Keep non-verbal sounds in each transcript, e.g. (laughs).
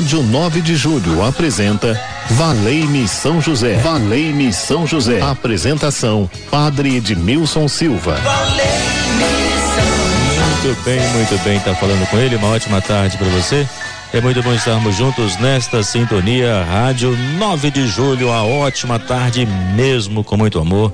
Rádio 9 de Julho apresenta Valei-me São José. Valei-me São José. Apresentação: Padre Edmilson Silva. Muito bem, muito bem, tá falando com ele. Uma ótima tarde para você. É muito bom estarmos juntos nesta sintonia Rádio 9 de Julho. Uma ótima tarde mesmo, com muito amor,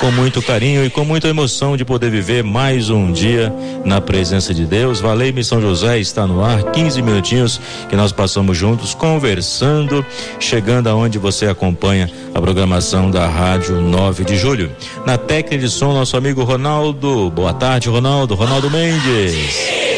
com muito carinho e com muita emoção de poder viver mais um dia na presença de Deus. Valei-me São José está no ar, 15 minutinhos que nós passamos juntos conversando, chegando aonde você acompanha a programação da Rádio 9 de Julho. Na técnica de som, nosso amigo Ronaldo. Boa tarde, Ronaldo. Ronaldo Mendes.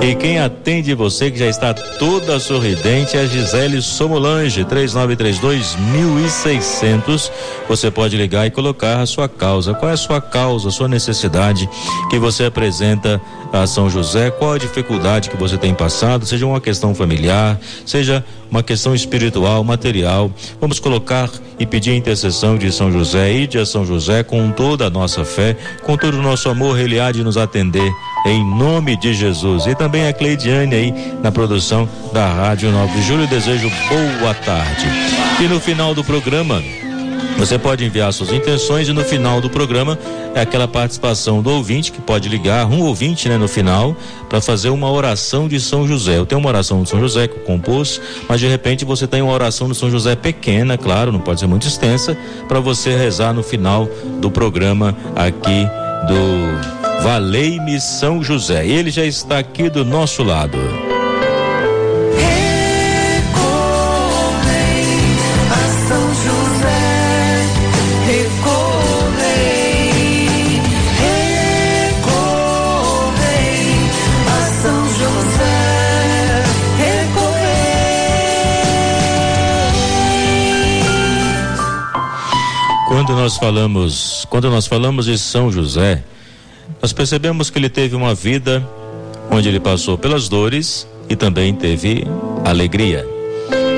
E quem atende você que já está toda sorridente é Gisele Somolange, 3932 1600. Você pode ligar e colocar a sua causa. Qual é a sua causa, a sua necessidade que você apresenta a São José? Qual a dificuldade que você tem passado? Seja uma questão familiar, seja uma questão espiritual, material. Vamos colocar e pedir a intercessão de São José e de São José com toda a nossa fé, com todo o nosso amor, ele há de nos atender em nome de Jesus. E também a Cleidiane aí na produção da Rádio 9 de Julho. Desejo boa tarde. E no final do programa, você pode enviar suas intenções e no final do programa é aquela participação do ouvinte que pode ligar, um ouvinte, né, no final, para fazer uma oração de São José. Eu tenho uma oração de São José que eu compus, mas de repente você tem uma oração de São José pequena, claro, não pode ser muito extensa, para você rezar no final do programa aqui do Valei-me São José. Ele já está aqui do nosso lado. Quando nós falamos, quando nós falamos de São José, nós percebemos que ele teve uma vida onde ele passou pelas dores e também teve alegria.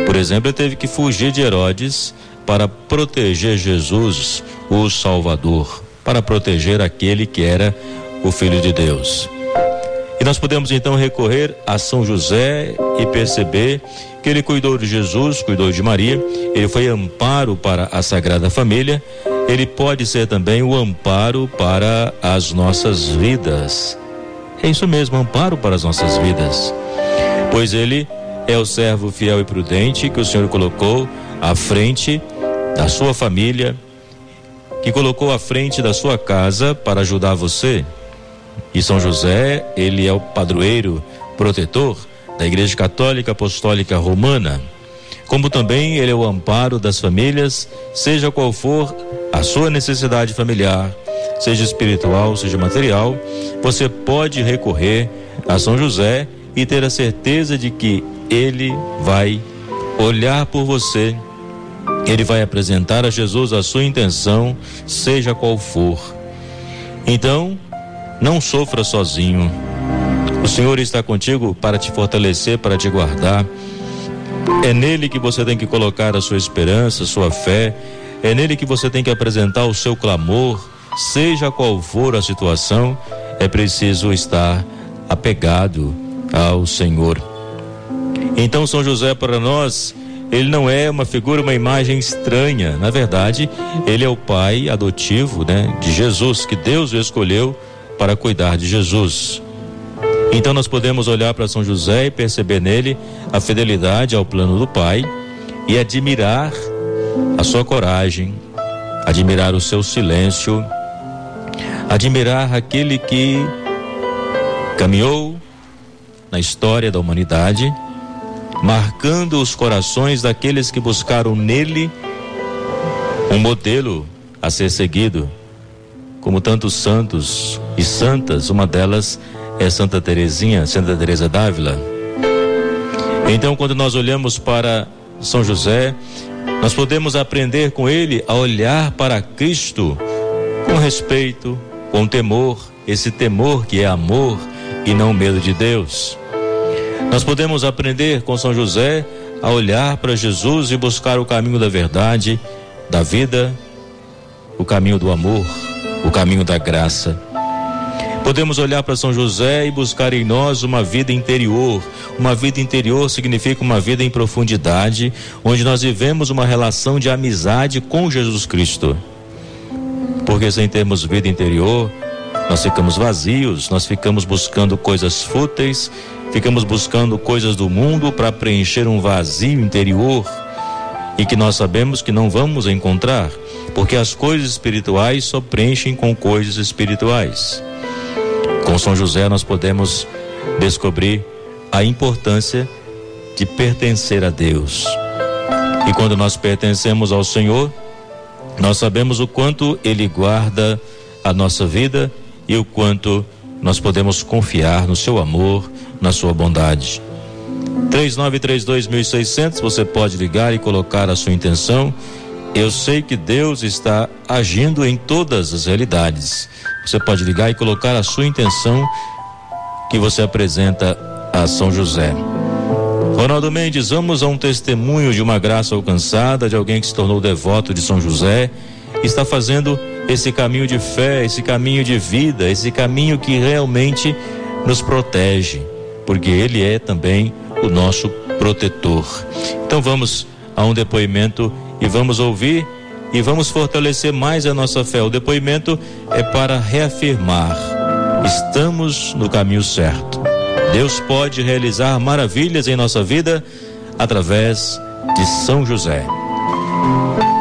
Por exemplo, ele teve que fugir de Herodes para proteger Jesus, o Salvador, para proteger aquele que era o Filho de Deus. E nós podemos então recorrer a São José e perceber que ele cuidou de Jesus, cuidou de Maria, ele foi amparo para a Sagrada Família, ele pode ser também o amparo para as nossas vidas. É isso mesmo, amparo para as nossas vidas. Pois ele é o servo fiel e prudente que o Senhor colocou à frente da sua família, que colocou à frente da sua casa para ajudar você e São José, ele é o padroeiro protetor da Igreja Católica Apostólica Romana. Como também ele é o amparo das famílias, seja qual for a sua necessidade familiar, seja espiritual, seja material, você pode recorrer a São José e ter a certeza de que ele vai olhar por você, ele vai apresentar a Jesus a sua intenção, seja qual for. Então, não sofra sozinho. O Senhor está contigo para te fortalecer, para te guardar. É nele que você tem que colocar a sua esperança, a sua fé. É nele que você tem que apresentar o seu clamor, seja qual for a situação, é preciso estar apegado ao Senhor. Então, São José, para nós, ele não é uma figura, uma imagem estranha. Na verdade, ele é o pai adotivo, né, de Jesus, que Deus o escolheu para cuidar de Jesus. Então nós podemos olhar para São José e perceber nele a fidelidade ao plano do Pai e admirar a sua coragem, admirar o seu silêncio, admirar aquele que caminhou na história da humanidade, marcando os corações daqueles que buscaram nele um modelo a ser seguido como tantos santos e santas, uma delas é Santa Teresinha, Santa Teresa d'Ávila. Então, quando nós olhamos para São José, nós podemos aprender com ele a olhar para Cristo com respeito, com temor, esse temor que é amor e não medo de Deus. Nós podemos aprender com São José a olhar para Jesus e buscar o caminho da verdade, da vida, o caminho do amor, o caminho da graça. Podemos olhar para São José e buscar em nós uma vida interior. Uma vida interior significa uma vida em profundidade, onde nós vivemos uma relação de amizade com Jesus Cristo. Porque sem termos vida interior, nós ficamos vazios, nós ficamos buscando coisas fúteis, ficamos buscando coisas do mundo para preencher um vazio interior e que nós sabemos que não vamos encontrar, porque as coisas espirituais só preenchem com coisas espirituais. Com São José nós podemos descobrir a importância de pertencer a Deus. E quando nós pertencemos ao Senhor, nós sabemos o quanto Ele guarda a nossa vida e o quanto nós podemos confiar no Seu amor, na Sua bondade. 3932.600, você pode ligar e colocar a sua intenção. Eu sei que Deus está agindo em todas as realidades. Você pode ligar e colocar a sua intenção que você apresenta a São José. Ronaldo Mendes, vamos a um testemunho de uma graça alcançada, de alguém que se tornou devoto de São José, está fazendo esse caminho de fé, esse caminho de vida, esse caminho que realmente nos protege, porque ele é também o nosso protetor. Então vamos a um depoimento e vamos ouvir e vamos fortalecer mais a nossa fé. O depoimento é para reafirmar: estamos no caminho certo. Deus pode realizar maravilhas em nossa vida através de São José.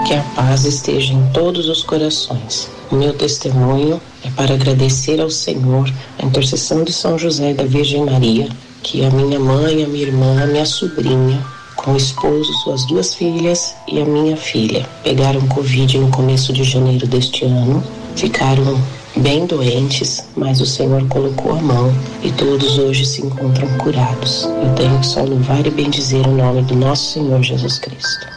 Que a paz esteja em todos os corações. O meu testemunho é para agradecer ao Senhor a intercessão de São José e da Virgem Maria que a minha mãe, a minha irmã, a minha sobrinha, com o esposo, suas duas filhas e a minha filha pegaram Covid no começo de janeiro deste ano, ficaram bem doentes, mas o Senhor colocou a mão e todos hoje se encontram curados. Eu tenho que só louvar e bendizer o nome do nosso Senhor Jesus Cristo.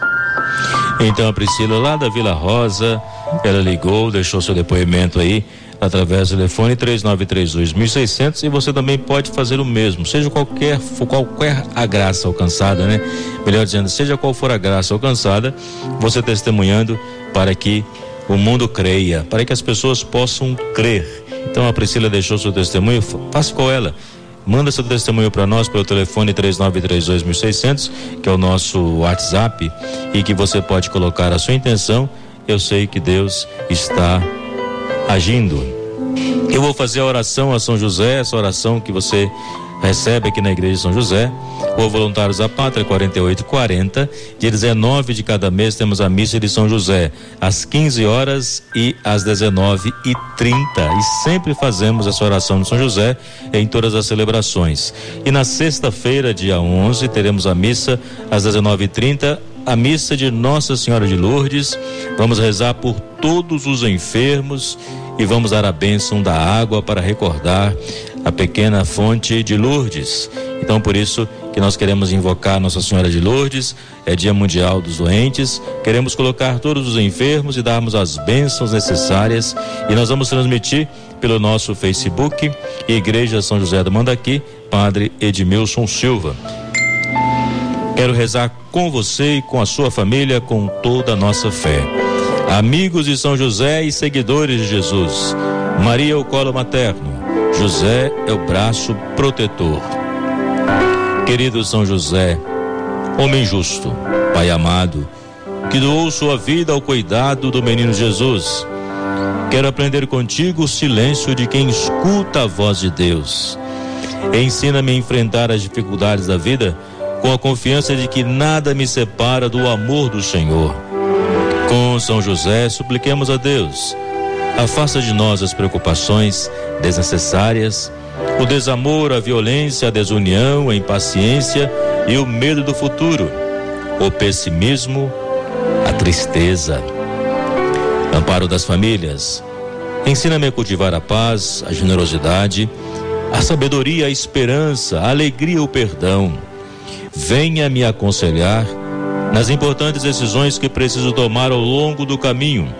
Então a Priscila lá da Vila Rosa, ela ligou, deixou seu depoimento aí através do telefone 3932 1600 e você também pode fazer o mesmo, seja qualquer qualquer a graça alcançada, né? Melhor dizendo, seja qual for a graça alcançada, você testemunhando para que o mundo creia, para que as pessoas possam crer. Então a Priscila deixou seu testemunho, faça com ela. Manda seu testemunho para nós pelo telefone 3932 que é o nosso WhatsApp, e que você pode colocar a sua intenção. Eu sei que Deus está agindo. Eu vou fazer a oração a São José, essa oração que você recebe aqui na igreja de São José. O Voluntários da Pátria 4840, dia 19 de cada mês temos a missa de São José, às 15 horas e às 19 e 30 e sempre fazemos essa oração de São José em todas as celebrações. E na sexta-feira, dia 11, teremos a missa às 19h30 a missa de Nossa Senhora de Lourdes. Vamos rezar por todos os enfermos e vamos dar a bênção da água para recordar a pequena fonte de Lourdes. Então, por isso que nós queremos invocar Nossa Senhora de Lourdes, é Dia Mundial dos Doentes. Queremos colocar todos os enfermos e darmos as bênçãos necessárias. E nós vamos transmitir pelo nosso Facebook, Igreja São José do Mandaqui, Padre Edmilson Silva. Quero rezar com você e com a sua família com toda a nossa fé. Amigos de São José e seguidores de Jesus, Maria é o colo materno, José é o braço protetor. Querido São José, homem justo, Pai amado, que doou sua vida ao cuidado do menino Jesus. Quero aprender contigo o silêncio de quem escuta a voz de Deus. Ensina-me a enfrentar as dificuldades da vida com a confiança de que nada me separa do amor do Senhor. São José, supliquemos a Deus. Afasta de nós as preocupações desnecessárias, o desamor, a violência, a desunião, a impaciência e o medo do futuro, o pessimismo, a tristeza. Amparo das famílias. Ensina-me a cultivar a paz, a generosidade, a sabedoria, a esperança, a alegria, o perdão venha me aconselhar nas importantes decisões que preciso tomar ao longo do caminho.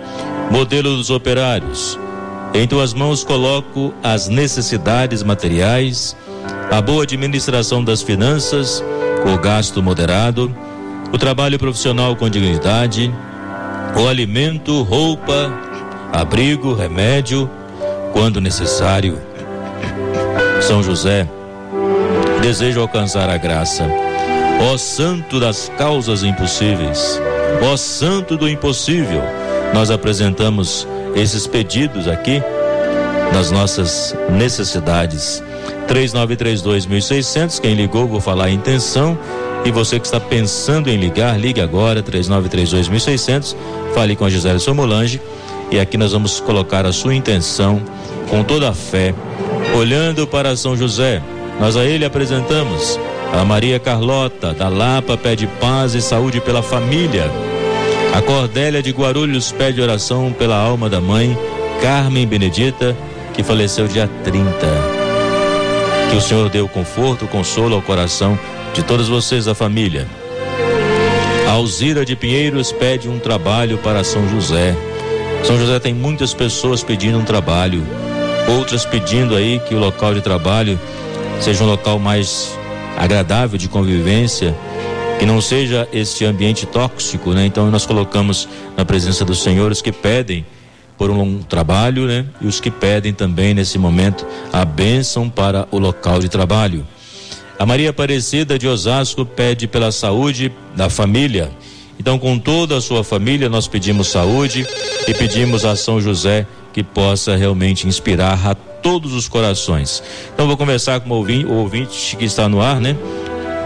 Modelo dos operários. Em tuas mãos coloco as necessidades materiais, a boa administração das finanças, o gasto moderado, o trabalho profissional com dignidade, o alimento, roupa, abrigo, remédio, quando necessário, São José, desejo alcançar a graça. Ó Santo das causas impossíveis, ó Santo do impossível, nós apresentamos esses pedidos aqui das nossas necessidades. 3932 quem ligou, vou falar a intenção. E você que está pensando em ligar, ligue agora, 3932 fale com a Gisele Somolange. E aqui nós vamos colocar a sua intenção com toda a fé, olhando para São José. Nós a ele apresentamos a Maria Carlota, da Lapa, pede paz e saúde pela família. A Cordélia de Guarulhos pede oração pela alma da mãe, Carmen Benedita, que faleceu dia 30. Que o Senhor dê o conforto, o consolo ao coração de todos vocês da família. A Alzira de Pinheiros pede um trabalho para São José. São José tem muitas pessoas pedindo um trabalho, outras pedindo aí que o local de trabalho seja um local mais agradável de convivência, que não seja este ambiente tóxico, né? Então nós colocamos na presença dos senhores que pedem por um trabalho, né? E os que pedem também nesse momento a bênção para o local de trabalho. A Maria Aparecida de Osasco pede pela saúde da família. Então, com toda a sua família, nós pedimos saúde e pedimos a São José que possa realmente inspirar a todos os corações. Então, vou conversar com o ouvinte, o ouvinte que está no ar, né?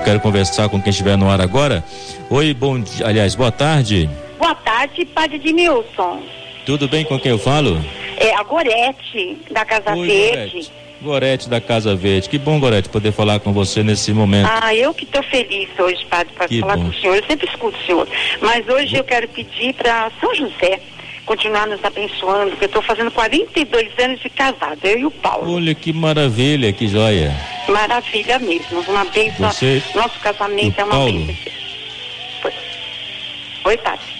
Quero conversar com quem estiver no ar agora. Oi, bom dia. Aliás, boa tarde. Boa tarde, Padre Edmilson. Tudo bem com quem eu falo? É a Gorete, da Casa Oi, Verde. Gorete. Gorete da Casa Verde. Que bom, Gorete, poder falar com você nesse momento. Ah, eu que estou feliz hoje, Padre, para falar bom. com o senhor. Eu sempre escuto o senhor. Mas hoje eu quero pedir para São José continuar nos abençoando, porque eu estou fazendo 42 anos de casado, eu e o Paulo. Olha que maravilha, que joia. Maravilha mesmo. Uma bênção. Você Nosso casamento é uma Paulo? bênção. Oi. Oi, Padre.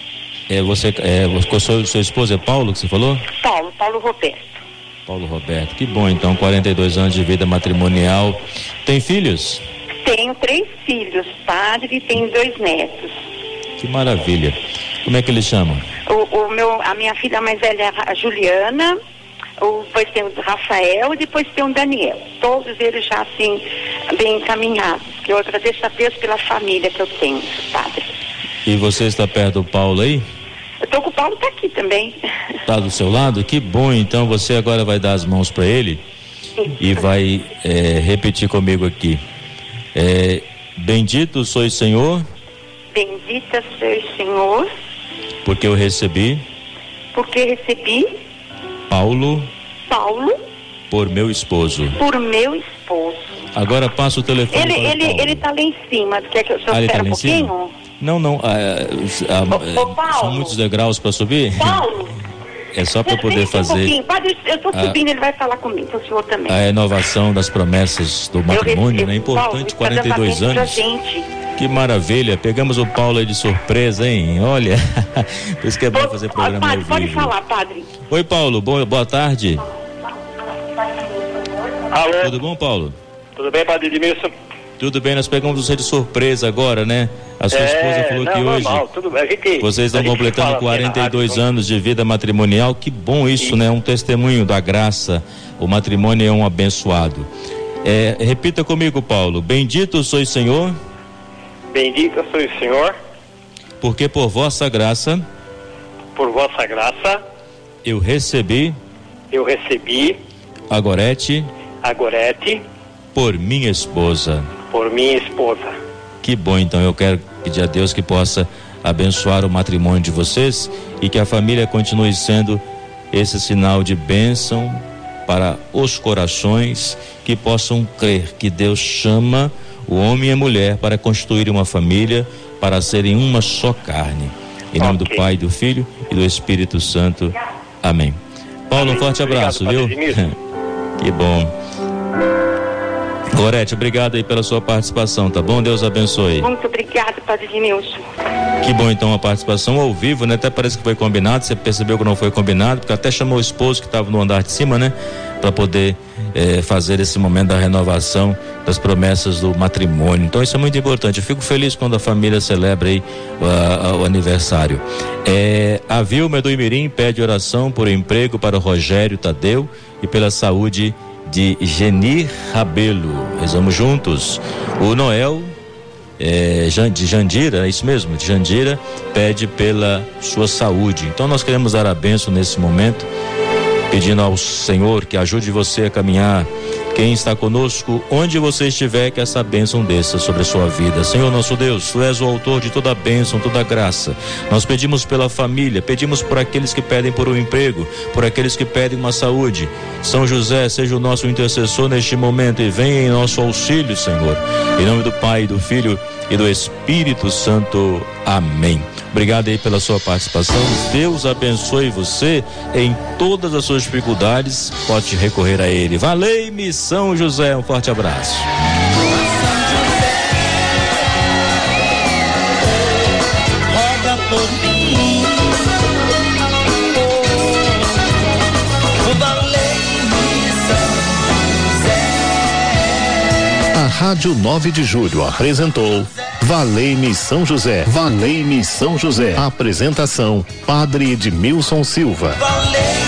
É você, é, o seu, seu esposo é Paulo que você falou? Paulo, Paulo Roberto. Paulo Roberto. Que bom, então, 42 anos de vida matrimonial. Tem filhos? Tenho três filhos, padre, e tenho dois netos. Que maravilha. Como é que eles chamam? O, o meu, a minha filha mais velha é a Juliana, o, depois tem o Rafael e depois tem o Daniel. Todos eles já assim, bem encaminhados. Que eu agradeço a Deus pela família que eu tenho, padre. E você está perto do Paulo aí? Eu tô com o Paulo tá aqui também. Está (laughs) do seu lado? Que bom, então você agora vai dar as mãos para ele e vai é, repetir comigo aqui. É, Bendito sois Senhor, Bendita o Senhor, porque eu recebi porque recebi Paulo Paulo por meu esposo. por meu esposo. Agora passa o telefone Ele, ele, Paulo. ele tá lá em cima. Quer que eu só Ah, tá um em cima? pouquinho? Não, não. ah, ah, Ô, ô, ah, Paulo. são muitos degraus para subir? Paulo, (laughs) É só para poder um fazer pouquinho. Padre, eu tô Ah. subindo, ele vai falar comigo, o senhor também. a renovação das promessas do matrimônio, eu né? Importante, Paulo, está dando 42 bênção pra anos. gente. Que maravilha. Pegamos o Paulo aí de surpresa, hein? Olha, (laughs) por isso que é bom fazer programa padre, ao pode falar, padre. Oi, Paulo. Boa, boa tarde. Alô, Tudo bom, Paulo? tudo bem, Padre Edmilson? Tudo bem, nós pegamos você de surpresa agora, né? A sua É, esposa falou não, que hoje normal, tudo bem. A gente, vocês estão completando fala aqui na 42 rádio, anos de vida matrimonial. Que bom isso, né? Um testemunho da graça. O matrimônio é um abençoado. É, repita comigo, Paulo. Bendito sois Senhor, Bendito sois o Senhor, porque por vossa graça por vossa graça, eu recebi eu recebi a Gorete a Gorete por minha esposa. por minha esposa. Que bom, então eu quero pedir a Deus que possa abençoar o matrimônio de vocês e que a família continue sendo esse sinal de bênção para os corações que possam crer que Deus chama o homem e a mulher para constituir uma família, para serem uma só carne. Em nome do Ok. Pai, do Filho e do Espírito Santo. Amém. Paulo, um forte Obrigado, abraço, Padre viu? (laughs) Que bom. Gorete, obrigado aí pela sua participação, tá bom? Deus abençoe. Muito obrigada, Padre Edmilson. Que bom então a participação ao vivo, né? Até parece que foi combinado, você percebeu que não foi combinado, porque até chamou o esposo que estava no andar de cima, né? Para poder eh, fazer esse momento da renovação das promessas do matrimônio. Então isso é muito importante. Eu fico feliz quando a família celebra aí ah, ah, o aniversário. Eh, a Vilma do Imirim pede oração por emprego para Rogério Tadeu e pela saúde de Genir Rabelo. Rezamos juntos. O Noel é, de Jandira, é isso mesmo, de Jandira, pede pela sua saúde. Então nós queremos dar a benção nesse momento, pedindo ao Senhor que ajude você a caminhar quem está conosco, onde você estiver, que essa bênção desça sobre a sua vida. Senhor nosso Deus, Tu és o autor de toda bênção, toda graça. Nós pedimos pela família, pedimos por aqueles que pedem por um emprego, por aqueles que pedem uma saúde. São José, seja o nosso intercessor neste momento e venha em nosso auxílio, Senhor. Em nome do Pai, do Filho e do Espírito Santo. Amém. Obrigado aí pela sua participação. Deus abençoe você em todas as suas dificuldades. Pode recorrer a Ele. Valeu, São José. Um forte abraço. Rádio 9 de Julho apresentou Valei-me São José. Valei-me São José. Apresentação: Padre Edmilson Silva. Valei-me